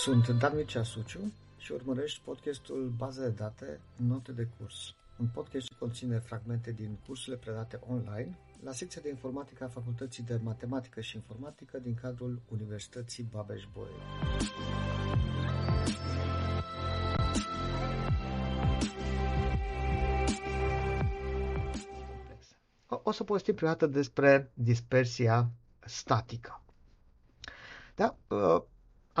Sunt Dan Mircea Suciu și urmărești podcastul Baze de date, note de curs. Un podcast ce conține fragmente din cursurile predate online la secția de informatică a Facultății de Matematică și Informatică din cadrul Universității Babeș-Bolyai. O să povestim prima dată despre dispersia statică. Da?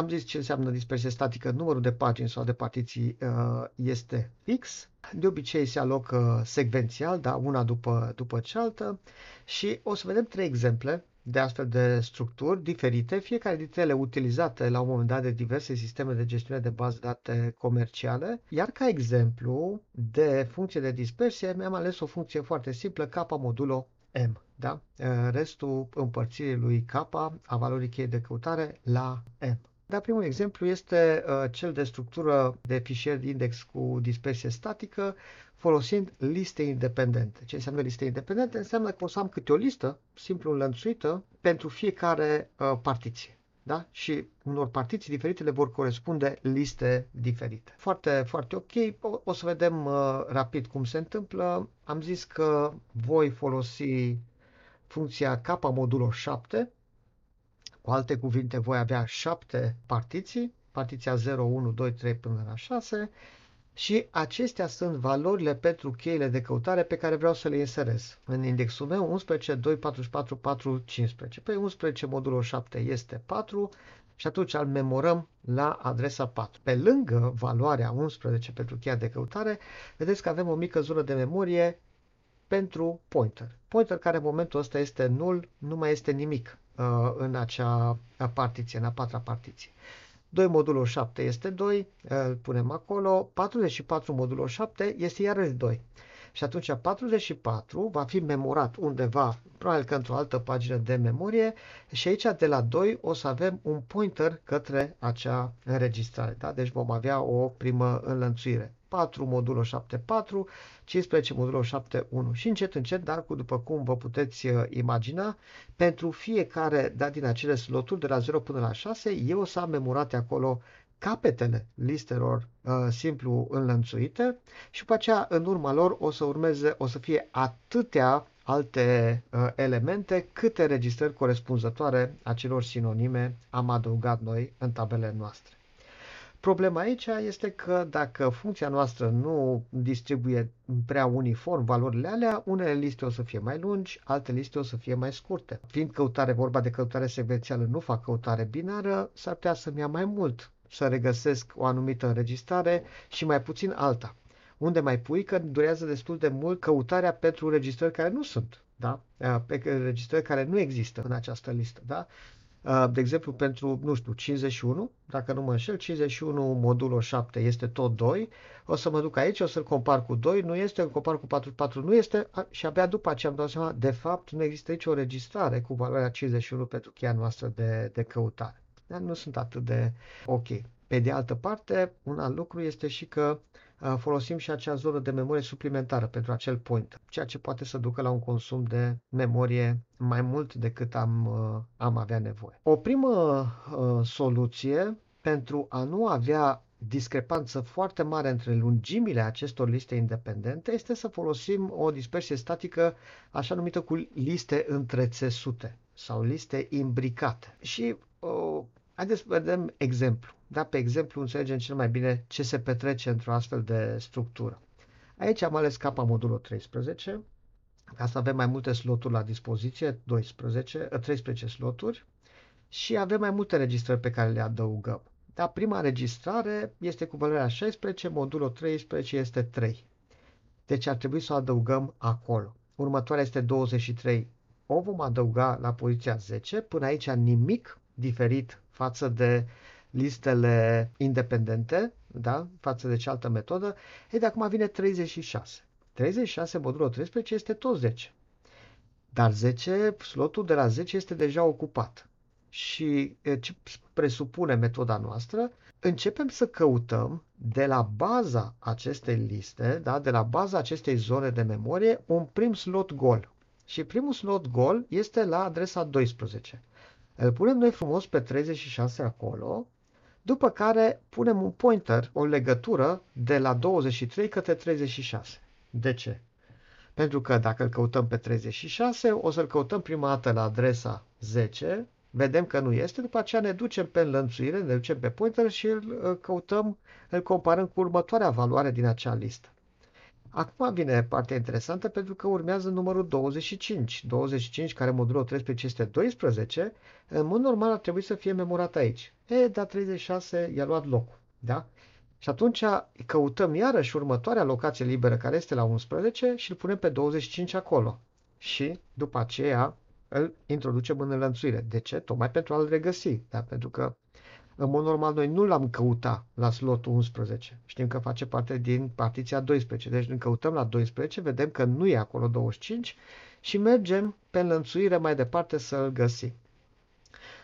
Uh, am zis ce înseamnă dispersie statică. Numărul de pagini sau de partiții uh, este fix. De obicei se alocă secvențial, da, una după, după cealaltă. Și o să vedem trei exemple de astfel de structuri diferite, fiecare dintre ele utilizate la un moment dat de diverse sisteme de gestiune de bază date comerciale, iar ca exemplu de funcție de dispersie mi-am ales o funcție foarte simplă, k modulo m. Da? Restul împărțirii lui k a valorii cheie de căutare la m. Dar primul exemplu este uh, cel de structură de fișier index cu dispersie statică folosind liste independente. Ce înseamnă liste independente? Înseamnă că o să am câte o listă simplu înlănțuită pentru fiecare uh, partiție. Da? Și unor partiții diferite le vor corespunde liste diferite. Foarte, foarte ok. O, o să vedem uh, rapid cum se întâmplă. Am zis că voi folosi funcția k modulo 7 cu alte cuvinte, voi avea șapte partiții, partiția 0, 1, 2, 3 până la 6 și acestea sunt valorile pentru cheile de căutare pe care vreau să le inserez. În indexul meu 11, 2, 44, 4, 15. Pe 11 modulul 7 este 4 și atunci îl memorăm la adresa 4. Pe lângă valoarea 11 pentru cheia de căutare, vedeți că avem o mică zonă de memorie pentru pointer. Pointer care în momentul ăsta este nul, nu mai este nimic. Uh, în acea partiție, în a patra partiție. 2 modulul 7 este 2, îl punem acolo, 44 modulul 7 este iarăși 2. Și atunci 44 va fi memorat undeva, probabil că într-o altă pagină de memorie și aici de la 2 o să avem un pointer către acea înregistrare. Da? Deci vom avea o primă înlănțuire. 4 modulul 7, 4, 15 modulul 7, 1 și încet, încet, dar cu după cum vă puteți uh, imagina, pentru fiecare dat din acele sloturi de la 0 până la 6, eu o să am memorate acolo capetele listelor uh, simplu înlănțuite și după aceea în urma lor o să urmeze, o să fie atâtea alte uh, elemente câte registrări corespunzătoare acelor sinonime am adăugat noi în tabele noastre. Problema aici este că dacă funcția noastră nu distribuie prea uniform valorile alea, unele liste o să fie mai lungi, alte liste o să fie mai scurte. Fiind căutare vorba de căutare secvențială, nu fac căutare binară, s-ar putea să-mi ia mai mult să regăsesc o anumită înregistrare și mai puțin alta. Unde mai pui că durează destul de mult căutarea pentru registrări care nu sunt, da? pe registrări care nu există în această listă. Da? De exemplu, pentru, nu știu, 51, dacă nu mă înșel, 51 modulul 7 este tot 2, o să mă duc aici, o să-l compar cu 2, nu este, îl compar cu 44, nu este, și abia după aceea am dat seama, de fapt, nu există nicio registrare cu valoarea 51 pentru cheia noastră de, de căutare. Dar nu sunt atât de ok. Pe de altă parte, un alt lucru este și că folosim și acea zonă de memorie suplimentară pentru acel point, ceea ce poate să ducă la un consum de memorie mai mult decât am, am avea nevoie. O primă soluție pentru a nu avea discrepanță foarte mare între lungimile acestor liste independente este să folosim o dispersie statică așa numită cu liste întrețesute sau liste imbricate. Și uh, haideți să vedem exemplu. Da, pe exemplu înțelegem cel mai bine ce se petrece într-o astfel de structură. Aici am ales K modulul 13, ca să avem mai multe sloturi la dispoziție, 12, 13 sloturi, și avem mai multe registrări pe care le adăugăm. Da, prima registrare este cu valoarea 16, modulul 13 este 3. Deci ar trebui să o adăugăm acolo. Următoarea este 23. O vom adăuga la poziția 10. Până aici nimic diferit față de listele independente, da, față de cealaltă metodă, e de acum vine 36. 36 modulul 13 este tot 10. Dar 10, slotul de la 10 este deja ocupat. Și ce presupune metoda noastră? Începem să căutăm de la baza acestei liste, da, de la baza acestei zone de memorie, un prim slot gol. Și primul slot gol este la adresa 12. Îl punem noi frumos pe 36 acolo după care punem un pointer, o legătură de la 23 către 36. De ce? Pentru că dacă îl căutăm pe 36, o să-l căutăm prima dată la adresa 10, vedem că nu este, după aceea ne ducem pe înlănțuire, ne ducem pe pointer și îl căutăm, îl comparăm cu următoarea valoare din acea listă. Acum vine partea interesantă pentru că urmează numărul 25. 25, care modulul 13 este 12, în mod normal ar trebui să fie memorat aici. E, dar 36 i-a luat locul. Da? Și atunci căutăm iarăși următoarea locație liberă care este la 11 și îl punem pe 25 acolo. Și după aceea îl introducem în înlănțuire. De ce? Tocmai pentru a-l regăsi. Da? Pentru că în mod normal noi nu l-am căutat la slotul 11. Știm că face parte din partiția 12. Deci când căutăm la 12, vedem că nu e acolo 25 și mergem pe înlănțuire mai departe să îl găsim.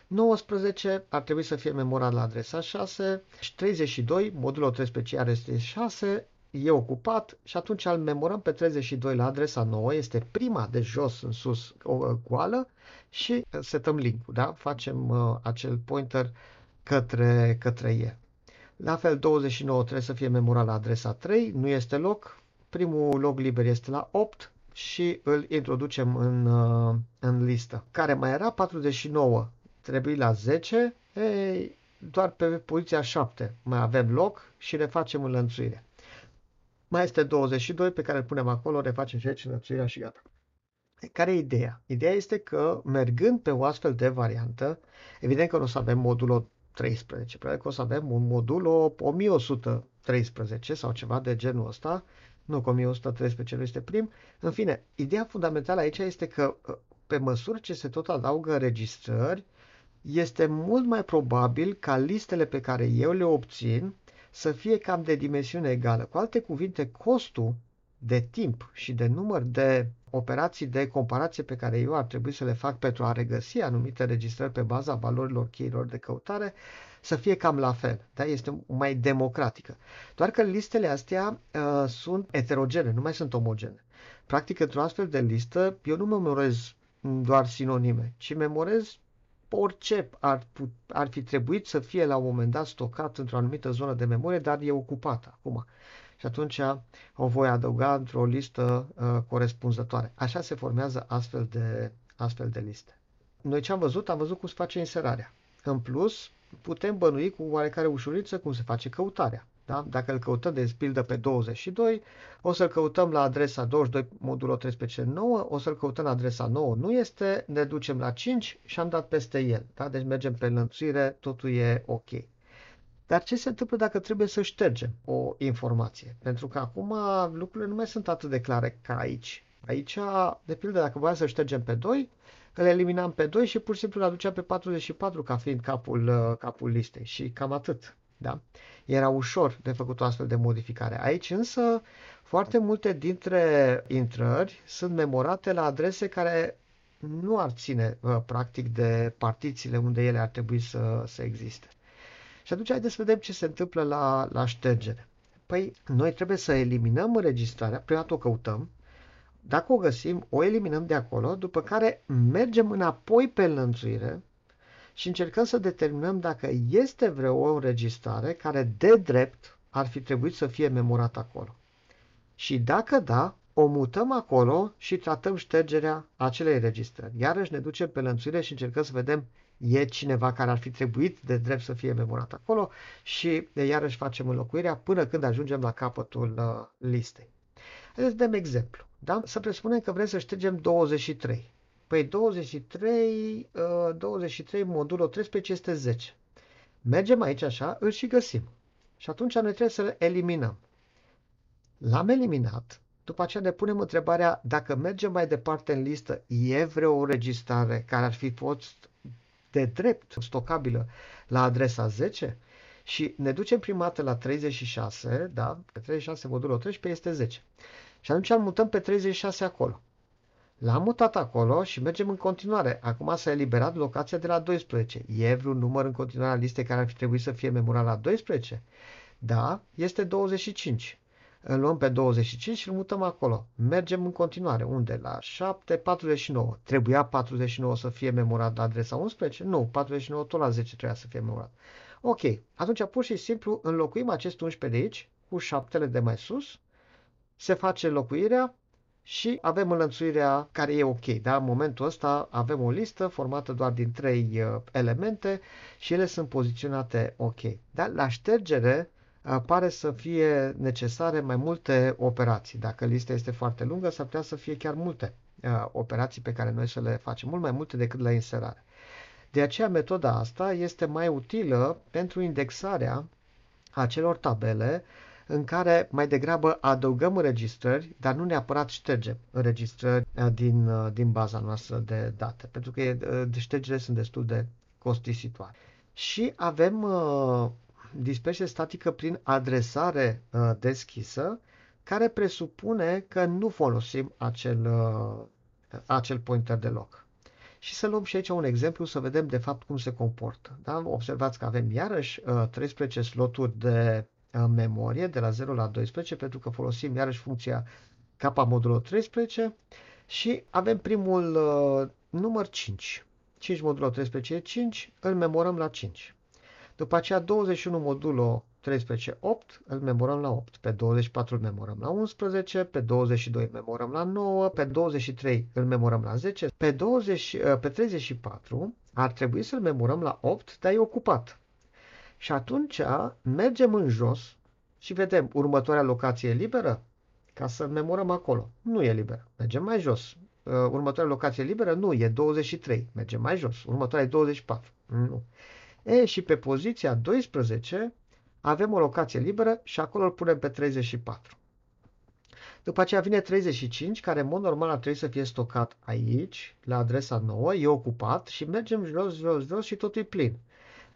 19 ar trebui să fie memorat la adresa 6 și 32, modulul 13 are este 6, e ocupat și atunci îl memorăm pe 32 la adresa 9, este prima de jos în sus o goală și setăm link-ul, da? facem uh, acel pointer către, către el. La fel, 29 trebuie să fie memorat la adresa 3, nu este loc, primul loc liber este la 8 și îl introducem în, uh, în listă. Care mai era 49 trebuie la 10, ei, doar pe poziția 7 mai avem loc și refacem înlănțuirea. Mai este 22 pe care îl punem acolo, refacem și aici înlănțuirea și gata. Care e ideea? Ideea este că mergând pe o astfel de variantă, evident că nu o să avem modulul 13, probabil că o să avem un modul 1113 sau ceva de genul ăsta, nu că 1113 nu este prim. În fine, ideea fundamentală aici este că pe măsură ce se tot adaugă înregistrări, este mult mai probabil ca listele pe care eu le obțin să fie cam de dimensiune egală. Cu alte cuvinte, costul de timp și de număr de operații de comparație pe care eu ar trebui să le fac pentru a regăsi anumite registrări pe baza valorilor cheilor de căutare să fie cam la fel. Da? Este mai democratică. Doar că listele astea uh, sunt eterogene, nu mai sunt omogene. Practic, într-o astfel de listă, eu nu memorez doar sinonime, ci memorez orice ar, ar fi trebuit să fie la un moment dat stocat într-o anumită zonă de memorie, dar e ocupată acum. Și atunci o voi adăuga într-o listă uh, corespunzătoare. Așa se formează astfel de, astfel de liste. Noi ce am văzut? Am văzut cum se face inserarea. În plus, putem bănui cu oarecare ușurință cum se face căutarea. Da? Dacă îl căutăm de pildă pe 22, o să-l căutăm la adresa 22 modul 9, o să-l căutăm la adresa 9, nu este, ne ducem la 5 și am dat peste el. Da? Deci mergem pe înlănțuire, totul e ok. Dar ce se întâmplă dacă trebuie să ștergem o informație? Pentru că acum lucrurile nu mai sunt atât de clare ca aici. Aici, de pildă, dacă voiam să ștergem pe 2, îl eliminam pe 2 și pur și simplu îl aduceam pe 44 ca fiind capul, uh, capul listei. Și cam atât. Da? Era ușor de făcut o astfel de modificare. Aici însă foarte multe dintre intrări sunt memorate la adrese care nu ar ține uh, practic de partițiile unde ele ar trebui să, să existe. Și atunci haideți să vedem ce se întâmplă la, la ștergere. Păi noi trebuie să eliminăm înregistrarea, prima dată o căutăm, dacă o găsim, o eliminăm de acolo, după care mergem înapoi pe înlănțuire și încercăm să determinăm dacă este vreo înregistrare care de drept ar fi trebuit să fie memorată acolo. Și dacă da, o mutăm acolo și tratăm ștergerea acelei înregistrări. Iarăși ne ducem pe lănțuire și încercăm să vedem e cineva care ar fi trebuit de drept să fie memorat acolo și iarăși facem înlocuirea până când ajungem la capătul uh, listei. Haideți să dăm exemplu. Da? Să presupunem că vrem să ștergem 23. Păi 23, 23 uh, modulul 13 este 10. Mergem aici așa, îl și găsim. Și atunci noi trebuie să-l eliminăm. L-am eliminat. După aceea ne punem întrebarea dacă mergem mai departe în listă, e vreo înregistrare care ar fi fost de drept stocabilă la adresa 10? Și ne ducem prima dată la 36, da? Pe 36 modulul 13 este 10. Și atunci îl mutăm pe 36 acolo. L-am mutat acolo și mergem în continuare. Acum s-a eliberat locația de la 12. E vreun număr în continuare a listei care ar fi trebuit să fie memorat la 12? Da, este 25. Îl luăm pe 25 și îl mutăm acolo. Mergem în continuare. Unde? La 7, 49. Trebuia 49 să fie memorat la adresa 11? Nu, 49 tot la 10 trebuia să fie memorat. Ok, atunci pur și simplu înlocuim acest 11 de aici cu șaptele de mai sus, se face locuirea și avem înlănțuirea care e ok. Da? În momentul ăsta avem o listă formată doar din trei uh, elemente și ele sunt poziționate ok. Da? La ștergere uh, pare să fie necesare mai multe operații. Dacă lista este foarte lungă, s-ar putea să fie chiar multe uh, operații pe care noi să le facem, mult mai multe decât la inserare. De aceea metoda asta este mai utilă pentru indexarea acelor tabele în care mai degrabă adăugăm înregistrări, dar nu neapărat ștergem înregistrări uh, din, uh, din baza noastră de date, pentru că uh, ștergerile sunt destul de costisitoare. Și avem uh, dispersie statică prin adresare uh, deschisă, care presupune că nu folosim acel, uh, acel pointer de loc. Și să luăm și aici un exemplu să vedem de fapt cum se comportă. Da? Observați că avem iarăși 13 sloturi de memorie de la 0 la 12 pentru că folosim iarăși funcția k modulo 13 și avem primul uh, număr 5. 5 modulo 13 e 5, îl memorăm la 5. După aceea 21 modulo 13, 8, îl memorăm la 8. Pe 24 îl memorăm la 11, pe 22 îl memorăm la 9, pe 23 îl memorăm la 10, pe, 20, uh, pe 34 ar trebui să-l memorăm la 8, dar e ocupat. Și atunci mergem în jos și vedem următoarea locație e liberă ca să memorăm acolo. Nu e liberă. Mergem mai jos. Uh, următoarea locație liberă? Nu, e 23. Mergem mai jos. Următoarea e 24. Nu. E, și pe poziția 12 avem o locație liberă și acolo îl punem pe 34. După aceea vine 35, care în mod normal ar trebui să fie stocat aici, la adresa nouă, e ocupat și mergem jos, jos, jos și totul e plin.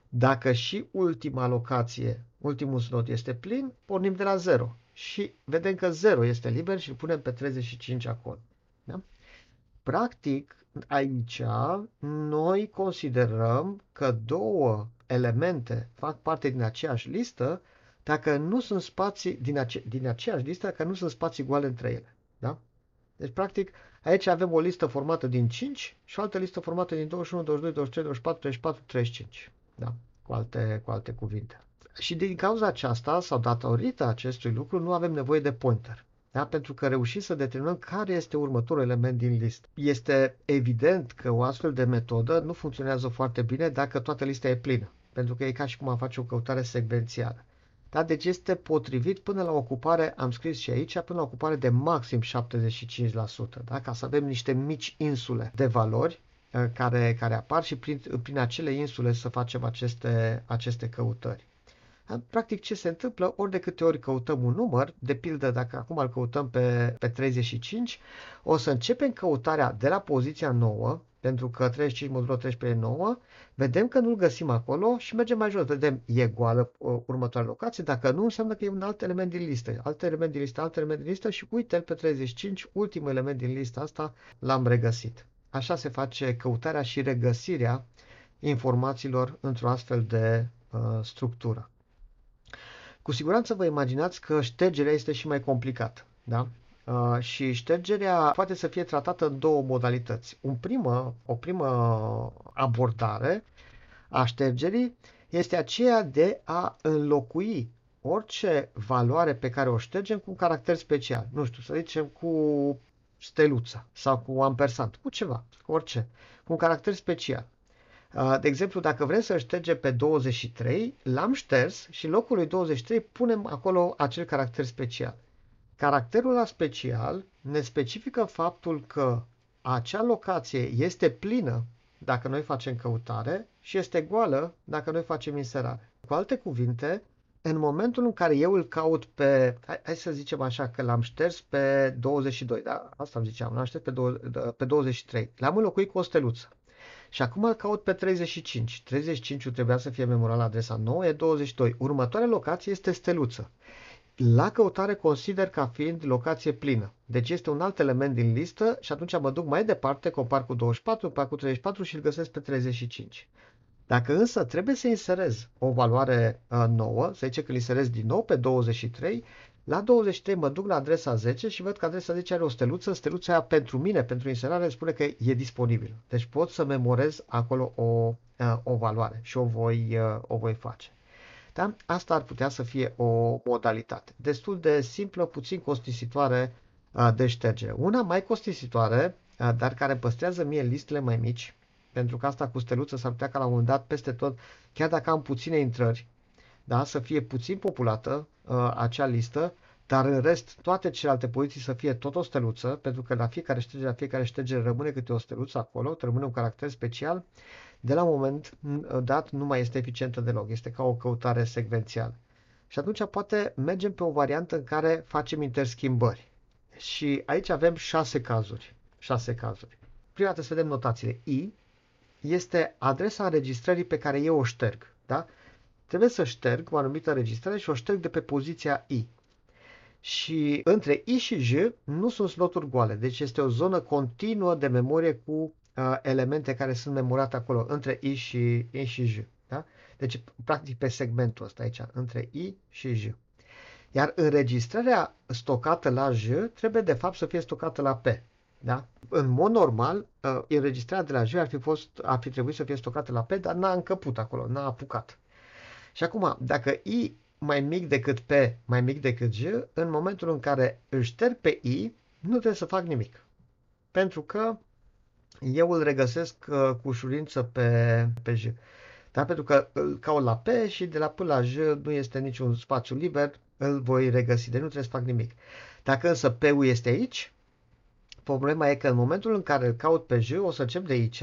Dacă și ultima locație, ultimul slot este plin, pornim de la 0 și vedem că 0 este liber și îl punem pe 35 acolo. Da? Practic, aici noi considerăm că două elemente fac parte din aceeași listă dacă nu sunt spații din, ace- din aceeași listă, dacă nu sunt spații goale între ele. Da? Deci, practic, aici avem o listă formată din 5 și o altă listă formată din 21, 22, 23, 24, 34, 35. Da? Cu, alte, cu alte cuvinte. Și din cauza aceasta, sau datorită acestui lucru, nu avem nevoie de pointer. Da? Pentru că reușim să determinăm care este următorul element din listă. Este evident că o astfel de metodă nu funcționează foarte bine dacă toată lista e plină. Pentru că e ca și cum am face o căutare secvențială. Da? Deci este potrivit până la ocupare, am scris și aici, până la ocupare de maxim 75%. Da? Ca să avem niște mici insule de valori uh, care, care apar și prin, prin acele insule să facem aceste, aceste căutări. Practic ce se întâmplă, ori de câte ori căutăm un număr, de pildă dacă acum îl căutăm pe, pe 35, o să începem căutarea de la poziția 9, pentru că 35 modulul 13 e 9, vedem că nu-l găsim acolo și mergem mai jos, vedem e goală uh, următoarea locație, dacă nu înseamnă că e un alt element din listă, alt element din listă, alt element din listă și uite pe 35, ultimul element din lista asta l-am regăsit. Așa se face căutarea și regăsirea informațiilor într-o astfel de uh, structură. Cu siguranță vă imaginați că ștergerea este și mai complicată. Da? Uh, și ștergerea poate să fie tratată în două modalități. Un primă, o primă abordare a ștergerii este aceea de a înlocui orice valoare pe care o ștergem cu un caracter special. Nu știu, să zicem cu steluță sau cu ampersand, cu ceva, cu orice, cu un caracter special. Uh, de exemplu, dacă vrem să ștergem pe 23, l-am șters și în locul lui 23 punem acolo acel caracter special. Caracterul ăla special ne specifică faptul că acea locație este plină dacă noi facem căutare și este goală dacă noi facem inserare. Cu alte cuvinte, în momentul în care eu îl caut pe, hai, hai să zicem așa, că l-am șters pe 22, da? Asta am ziceam, l-am șters pe, 20, pe 23. L-am înlocuit cu o steluță. Și acum îl caut pe 35. 35 trebuia să fie memorat la adresa 9, e 22. Următoarea locație este steluță. La căutare consider ca fiind locație plină. Deci este un alt element din listă și atunci mă duc mai departe, compar cu 24, compar cu 34 și îl găsesc pe 35. Dacă însă trebuie să inserez o valoare uh, nouă, să zicem că îl inserez din nou pe 23, la 23 mă duc la adresa 10 și văd că adresa 10 are o steluță. Steluța aia pentru mine, pentru inserare, spune că e disponibil. Deci pot să memorez acolo o, uh, o valoare și o voi, uh, o voi face. Da? Asta ar putea să fie o modalitate. Destul de simplă, puțin costisitoare de ștergere. Una mai costisitoare, dar care păstrează mie listele mai mici, pentru că asta cu steluță s-ar putea ca la un moment dat peste tot, chiar dacă am puține intrări, da, să fie puțin populată uh, acea listă, dar în rest toate celelalte poziții să fie tot o steluță, pentru că la fiecare ștergere, la fiecare ștergere rămâne câte o steluță acolo, rămâne un caracter special, de la un moment dat nu mai este eficientă deloc, este ca o căutare secvențială. Și atunci poate mergem pe o variantă în care facem interschimbări. Și aici avem șase cazuri. Șase cazuri. Prima dată să vedem notațiile. I este adresa înregistrării pe care eu o șterg. Da? Trebuie să șterg o anumită înregistrare și o șterg de pe poziția I. Și între I și J nu sunt sloturi goale, deci este o zonă continuă de memorie cu uh, elemente care sunt memorate acolo, între I și, I și J. Da? Deci, practic, pe segmentul ăsta aici, între I și J. Iar înregistrarea stocată la J trebuie, de fapt, să fie stocată la P. Da? În mod normal, uh, înregistrarea de la J ar fi, fost, ar fi trebuit să fie stocată la P, dar n-a încăput acolo, n-a apucat. Și acum, dacă I mai mic decât P, mai mic decât J, în momentul în care îl șterg pe I, nu trebuie să fac nimic. Pentru că eu îl regăsesc uh, cu ușurință pe, pe J. Dar pentru că îl caut la P și de la P la J nu este niciun spațiu liber, îl voi regăsi, deci nu trebuie să fac nimic. Dacă însă P-ul este aici, problema e că în momentul în care îl caut pe J, o să încep de aici,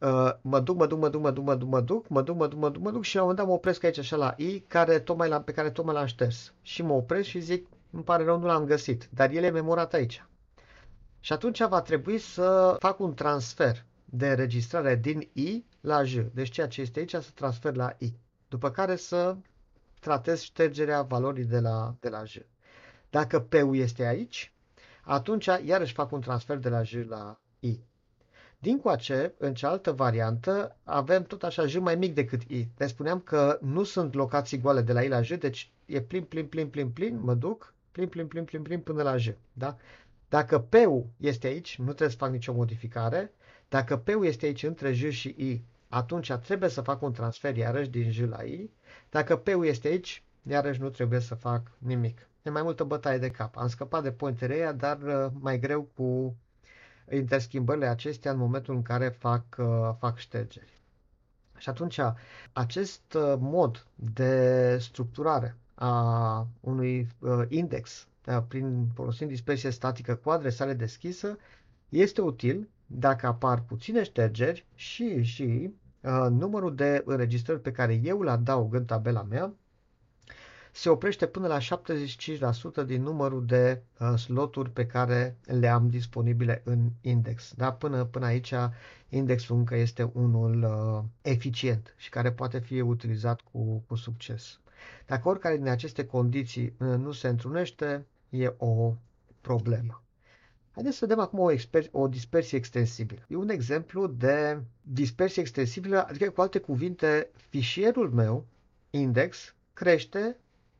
uh, mă duc, mă duc, mă duc, mă duc, mă duc, mă duc, mă duc, mă duc, mă duc, mă duc și la un moment dat mă opresc aici așa la I, care tocmai la, pe care tocmai l-am șters. Și mă opresc și zic, îmi pare rău, nu l-am găsit, dar el e memorat aici. Și atunci va trebui să fac un transfer de înregistrare din I la J. Deci ceea ce este aici să transfer la I. După care să tratez ștergerea valorii de la, de la J. Dacă P-ul este aici, atunci iarăși fac un transfer de la J la I. Din coace, în cealaltă variantă, avem tot așa J mai mic decât I. Le spuneam că nu sunt locații goale de la I la J, deci e plin, plin, plin, plin, plin, mă duc, plin, plin, plin, plin, plin până la J. Da? Dacă P-ul este aici, nu trebuie să fac nicio modificare. Dacă P-ul este aici între J și I, atunci trebuie să fac un transfer iarăși din J la I. Dacă P-ul este aici, iarăși nu trebuie să fac nimic. E mai multă bătaie de cap. Am scăpat de pointerea, dar uh, mai greu cu interschimbările acestea în momentul în care fac, uh, fac ștergeri. Și atunci, acest uh, mod de structurare a unui index prin folosind dispersie statică cu adresare deschisă este util dacă apar puține ștergeri și, și uh, numărul de înregistrări pe care eu le adaug în tabela mea se oprește până la 75% din numărul de uh, sloturi pe care le am disponibile în index. Da? Până, până aici indexul încă este unul uh, eficient și care poate fi utilizat cu, cu succes. Dacă oricare din aceste condiții uh, nu se întrunește, e o problemă. Haideți să vedem acum o, exper- o dispersie extensibilă. E un exemplu de dispersie extensibilă, adică cu alte cuvinte, fișierul meu, index, crește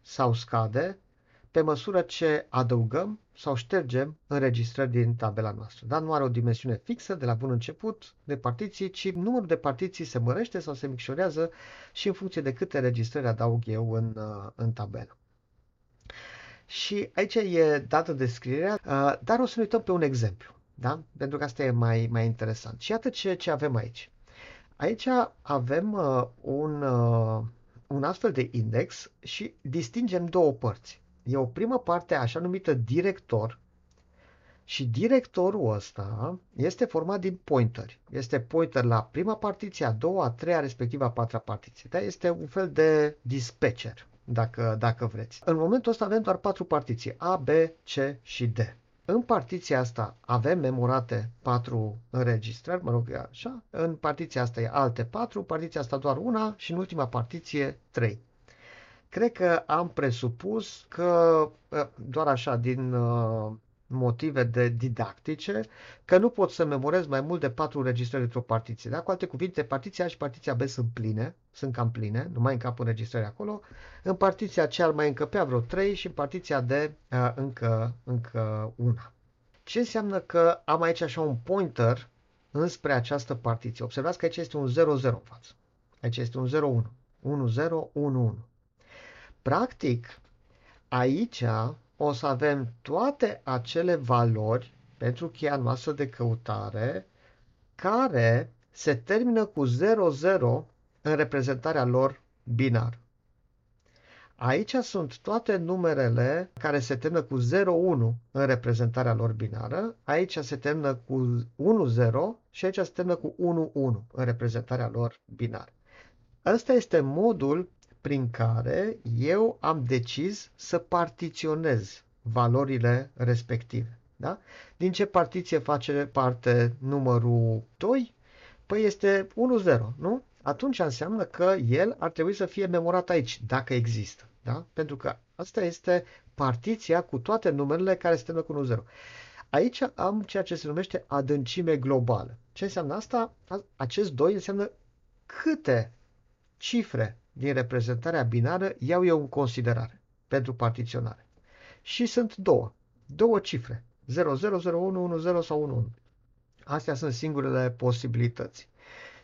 sau scade pe măsură ce adăugăm sau ștergem înregistrări din tabela noastră. Dar nu are o dimensiune fixă de la bun început de partiții, ci numărul de partiții se mărește sau se micșorează și în funcție de câte înregistrări adaug eu în, uh, în tabelă. Și aici e dată descrierea, uh, dar o să ne uităm pe un exemplu, da? pentru că asta e mai, mai interesant. Și iată ce, ce avem aici. Aici avem uh, un, uh, un astfel de index și distingem două părți. E o primă parte așa numită director și directorul ăsta este format din pointeri. Este pointer la prima partiție, a doua, a treia, respectiv a patra partiție. Da? Este un fel de dispatcher, dacă, dacă vreți. În momentul ăsta avem doar patru partiții, A, B, C și D. În partiția asta avem memorate patru înregistrări, mă rog, așa. În partiția asta e alte patru, partiția asta doar una și în ultima partiție trei. Cred că am presupus că, ă, doar așa, din uh, motive de didactice, că nu pot să memorez mai mult de patru înregistrări într-o partiție. Da? Cu alte cuvinte, partiția A și partiția B sunt pline, sunt cam pline, nu mai încap înregistrări acolo. În partiția C ar mai încăpea vreo 3 și în partiția D uh, încă, încă una. Ce înseamnă că am aici așa un pointer înspre această partiție? Observați că aici este un 0-0 în față. Aici este un 0-1. 1-0, 1-1. Practic, aici o să avem toate acele valori pentru cheia noastră de căutare care se termină cu 00 în reprezentarea lor binar. Aici sunt toate numerele care se termină cu 01 în reprezentarea lor binară, aici se termină cu 10 și aici se termină cu 11 în reprezentarea lor binară. Ăsta este modul prin care eu am decis să partiționez valorile respective. Da? Din ce partiție face parte numărul 2? Păi este 1-0, nu? Atunci înseamnă că el ar trebui să fie memorat aici, dacă există. Da? Pentru că asta este partiția cu toate numerele care se termină cu 1-0. Aici am ceea ce se numește adâncime globală. Ce înseamnă asta? Acest 2 înseamnă câte cifre din reprezentarea binară iau eu în considerare pentru partiționare. Și sunt două. Două cifre. 0, 0, 0, 1, 1, 0 sau 1, 1. Astea sunt singurele posibilități.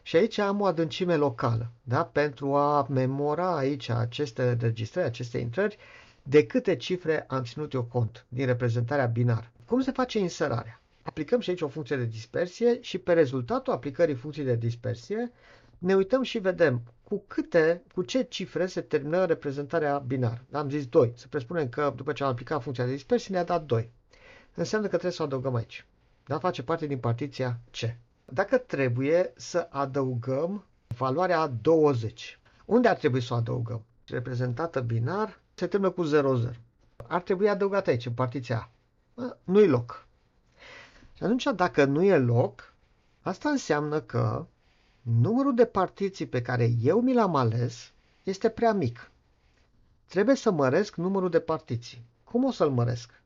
Și aici am o adâncime locală, da? pentru a memora aici aceste registrări, aceste intrări, de câte cifre am ținut eu cont din reprezentarea binară. Cum se face inserarea? Aplicăm și aici o funcție de dispersie și pe rezultatul aplicării funcției de dispersie ne uităm și vedem cu câte, cu ce cifre se termină reprezentarea binară. Am zis 2. Să presupunem că după ce am aplicat funcția de dispersie ne-a dat 2. Înseamnă că trebuie să o adăugăm aici. Da? Face parte din partiția C. Dacă trebuie să adăugăm valoarea 20, unde ar trebui să o adăugăm? Reprezentată binar se termină cu 00. Ar trebui adăugat aici, în partiția A. Nu-i loc. Și atunci, dacă nu e loc, asta înseamnă că numărul de partiții pe care eu mi l-am ales este prea mic. Trebuie să măresc numărul de partiții. Cum o să-l măresc?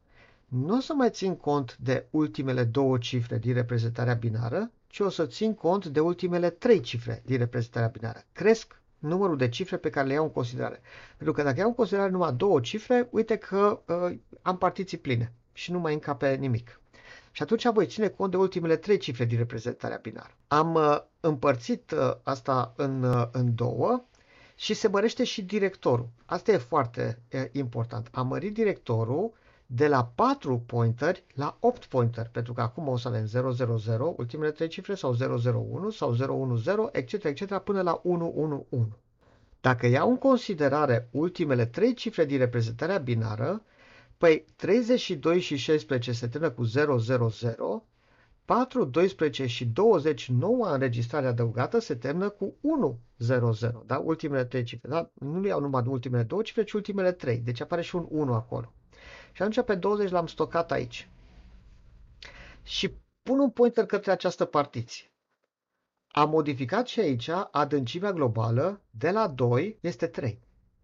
Nu o să mai țin cont de ultimele două cifre din reprezentarea binară, ci o să țin cont de ultimele trei cifre din reprezentarea binară. Cresc numărul de cifre pe care le iau în considerare. Pentru că dacă iau în considerare numai două cifre, uite că uh, am partiții pline și nu mai încape nimic. Și atunci voi ține cont de ultimele trei cifre din reprezentarea binară. Am uh, împărțit uh, asta în, uh, în două și se mărește și directorul. Asta e foarte uh, important. Am mărit directorul de la 4 pointeri la 8 pointeri, pentru că acum o să avem 000, ultimele trei cifre, sau 001 sau 010, etc., etc., până la 111. Dacă iau în considerare ultimele trei cifre din reprezentarea binară, păi 32 și 16 se termină cu 000, 4, 12 și 20, noua înregistrare adăugată, se termină cu 100, da? ultimele trei cifre. Da? Nu iau numai ultimele două cifre, ci ultimele trei. Deci apare și un 1 acolo. Și atunci pe 20 l-am stocat aici. Și pun un pointer către această partiție. Am modificat și aici adâncimea globală de la 2 este 3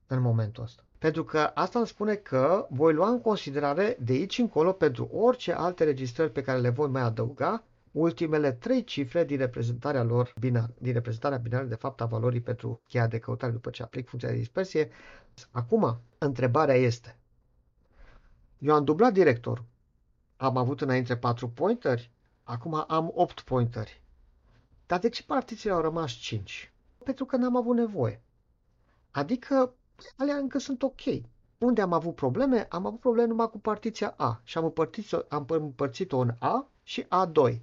în momentul ăsta. Pentru că asta îmi spune că voi lua în considerare de aici încolo pentru orice alte registrări pe care le voi mai adăuga ultimele trei cifre din reprezentarea lor binară, din reprezentarea binară de fapt a valorii pentru cheia de căutare după ce aplic funcția de dispersie. Acum, întrebarea este, eu am dublat directorul. Am avut înainte 4 pointeri, acum am 8 pointeri. Dar de ce partiții au rămas 5? Pentru că n-am avut nevoie. Adică alea încă sunt ok. Unde am avut probleme? Am avut probleme numai cu partiția A și am împărțit-o, am împărțit-o în A și A2.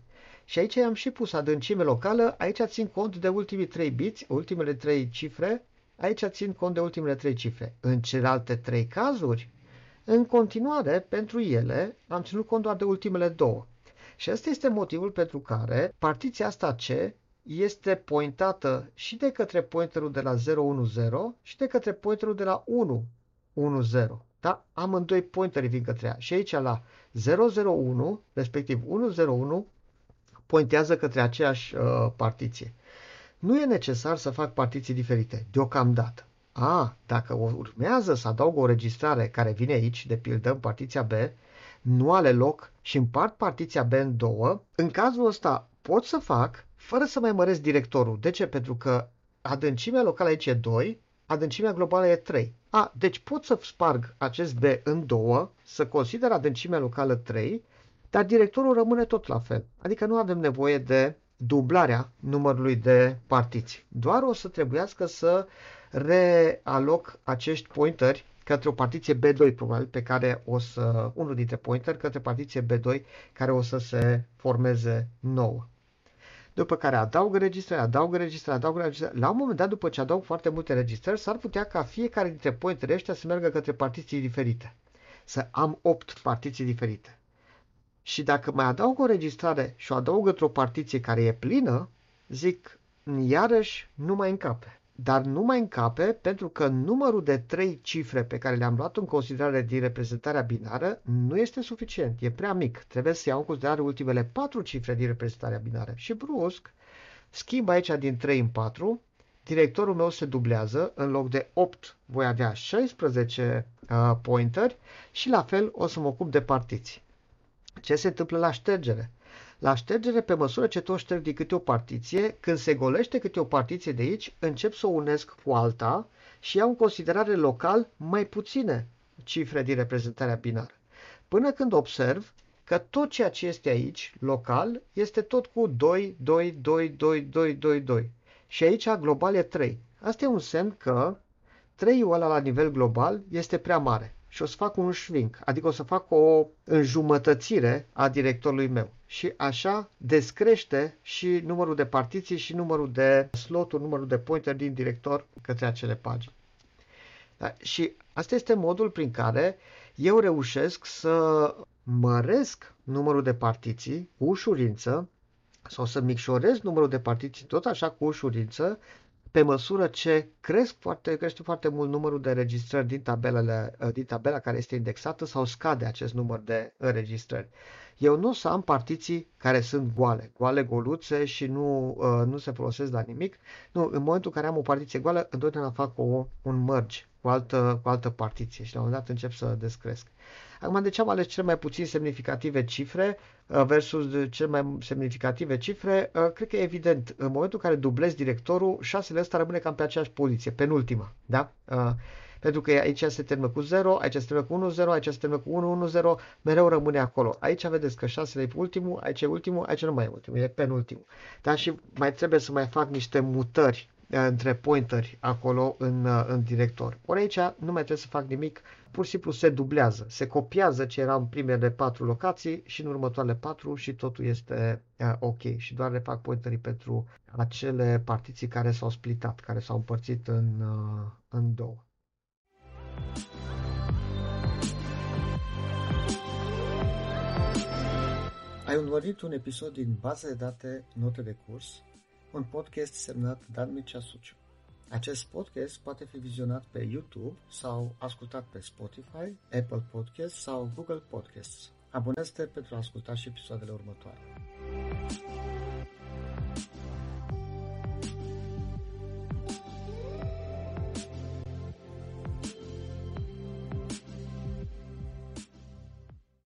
Și aici am și pus adâncime locală, aici țin cont de ultimii 3 biți, ultimele 3 cifre, aici țin cont de ultimele 3 cifre. În celelalte 3 cazuri, în continuare, pentru ele, am ținut cont doar de ultimele două. Și ăsta este motivul pentru care partiția asta C este pointată și de către pointerul de la 010 și de către pointerul de la 110. Da? Amândoi pointeri vin către ea. Și aici la 001, respectiv 101, pointează către aceeași uh, partiție. Nu e necesar să fac partiții diferite, deocamdată. A, dacă urmează să adaug o registrare care vine aici, de pildă în partiția B, nu are loc și împart partiția B în două, în cazul ăsta pot să fac fără să mai măresc directorul. De ce? Pentru că adâncimea locală aici e 2, adâncimea globală e 3. A, deci pot să sparg acest B în două, să consider adâncimea locală 3, dar directorul rămâne tot la fel. Adică nu avem nevoie de dublarea numărului de partiții. Doar o să trebuiască să realoc acești pointeri către o partiție B2 probabil pe care o să, unul dintre pointer către partiție B2 care o să se formeze nouă. După care adaugă registrări, adaugă registrări, adaugă registrări. La un moment dat, după ce adaug foarte multe registrări, s-ar putea ca fiecare dintre pointere ăștia să meargă către partiții diferite. Să am 8 partiții diferite. Și dacă mai adaug o registrare și o adaug într-o partiție care e plină, zic, iarăși nu mai încape dar nu mai încape pentru că numărul de trei cifre pe care le-am luat în considerare din reprezentarea binară nu este suficient, e prea mic. Trebuie să iau în considerare ultimele patru cifre din reprezentarea binară. Și brusc, schimb aici din 3 în 4, directorul meu se dublează, în loc de 8 voi avea 16 uh, pointeri și la fel o să mă ocup de partiții. Ce se întâmplă la ștergere? La ștergere, pe măsură ce tot șterg de câte o partiție, când se golește câte o partiție de aici, încep să o unesc cu alta și iau în considerare local mai puține cifre din reprezentarea binară. Până când observ că tot ceea ce este aici, local, este tot cu 2, 2, 2, 2, 2, 2, 2. Și aici global e 3. Asta e un semn că 3-ul ăla la nivel global este prea mare și o să fac un shrink, adică o să fac o înjumătățire a directorului meu. Și așa descrește și numărul de partiții și numărul de sloturi, numărul de pointer din director către acele pagini. Da? Și asta este modul prin care eu reușesc să măresc numărul de partiții cu ușurință sau să micșorez numărul de partiții tot așa cu ușurință pe măsură ce cresc foarte, crește foarte mult numărul de înregistrări din, tabelele, uh, din tabela care este indexată sau scade acest număr de înregistrări. Eu nu o să am partiții care sunt goale, goale goluțe și nu, uh, nu se folosesc la nimic. Nu, în momentul în care am o partiție goală, întotdeauna fac o, un merge cu altă, cu altă partiție și la un moment dat încep să descresc. Acum, de ce am ales cele mai puțin semnificative cifre uh, versus cele mai semnificative cifre? Uh, cred că e evident. În momentul în care dublezi directorul, șasele ăsta rămâne cam pe aceeași poziție, penultima. Da? Uh, pentru că aici se termină cu 0, aici se termină cu 1, 0, aici se termină cu 1, 1, 0, mereu rămâne acolo. Aici vedeți că 6 e ultimul, aici e ultimul, aici nu mai e ultimul, e penultimul. Dar și mai trebuie să mai fac niște mutări între pointeri acolo în, în director. Ori aici nu mai trebuie să fac nimic, pur și simplu se dublează, se copiază ce era în primele patru locații și în următoarele patru și totul este uh, ok și doar le fac pointerii pentru acele partiții care s-au splitat, care s-au împărțit în, uh, în două. Ai urmărit un episod din baza de date Note de curs un podcast semnat Dan Mircea Suciu. Acest podcast poate fi vizionat pe YouTube sau ascultat pe Spotify, Apple Podcasts sau Google Podcasts. Abonează-te pentru a asculta și episoadele următoare.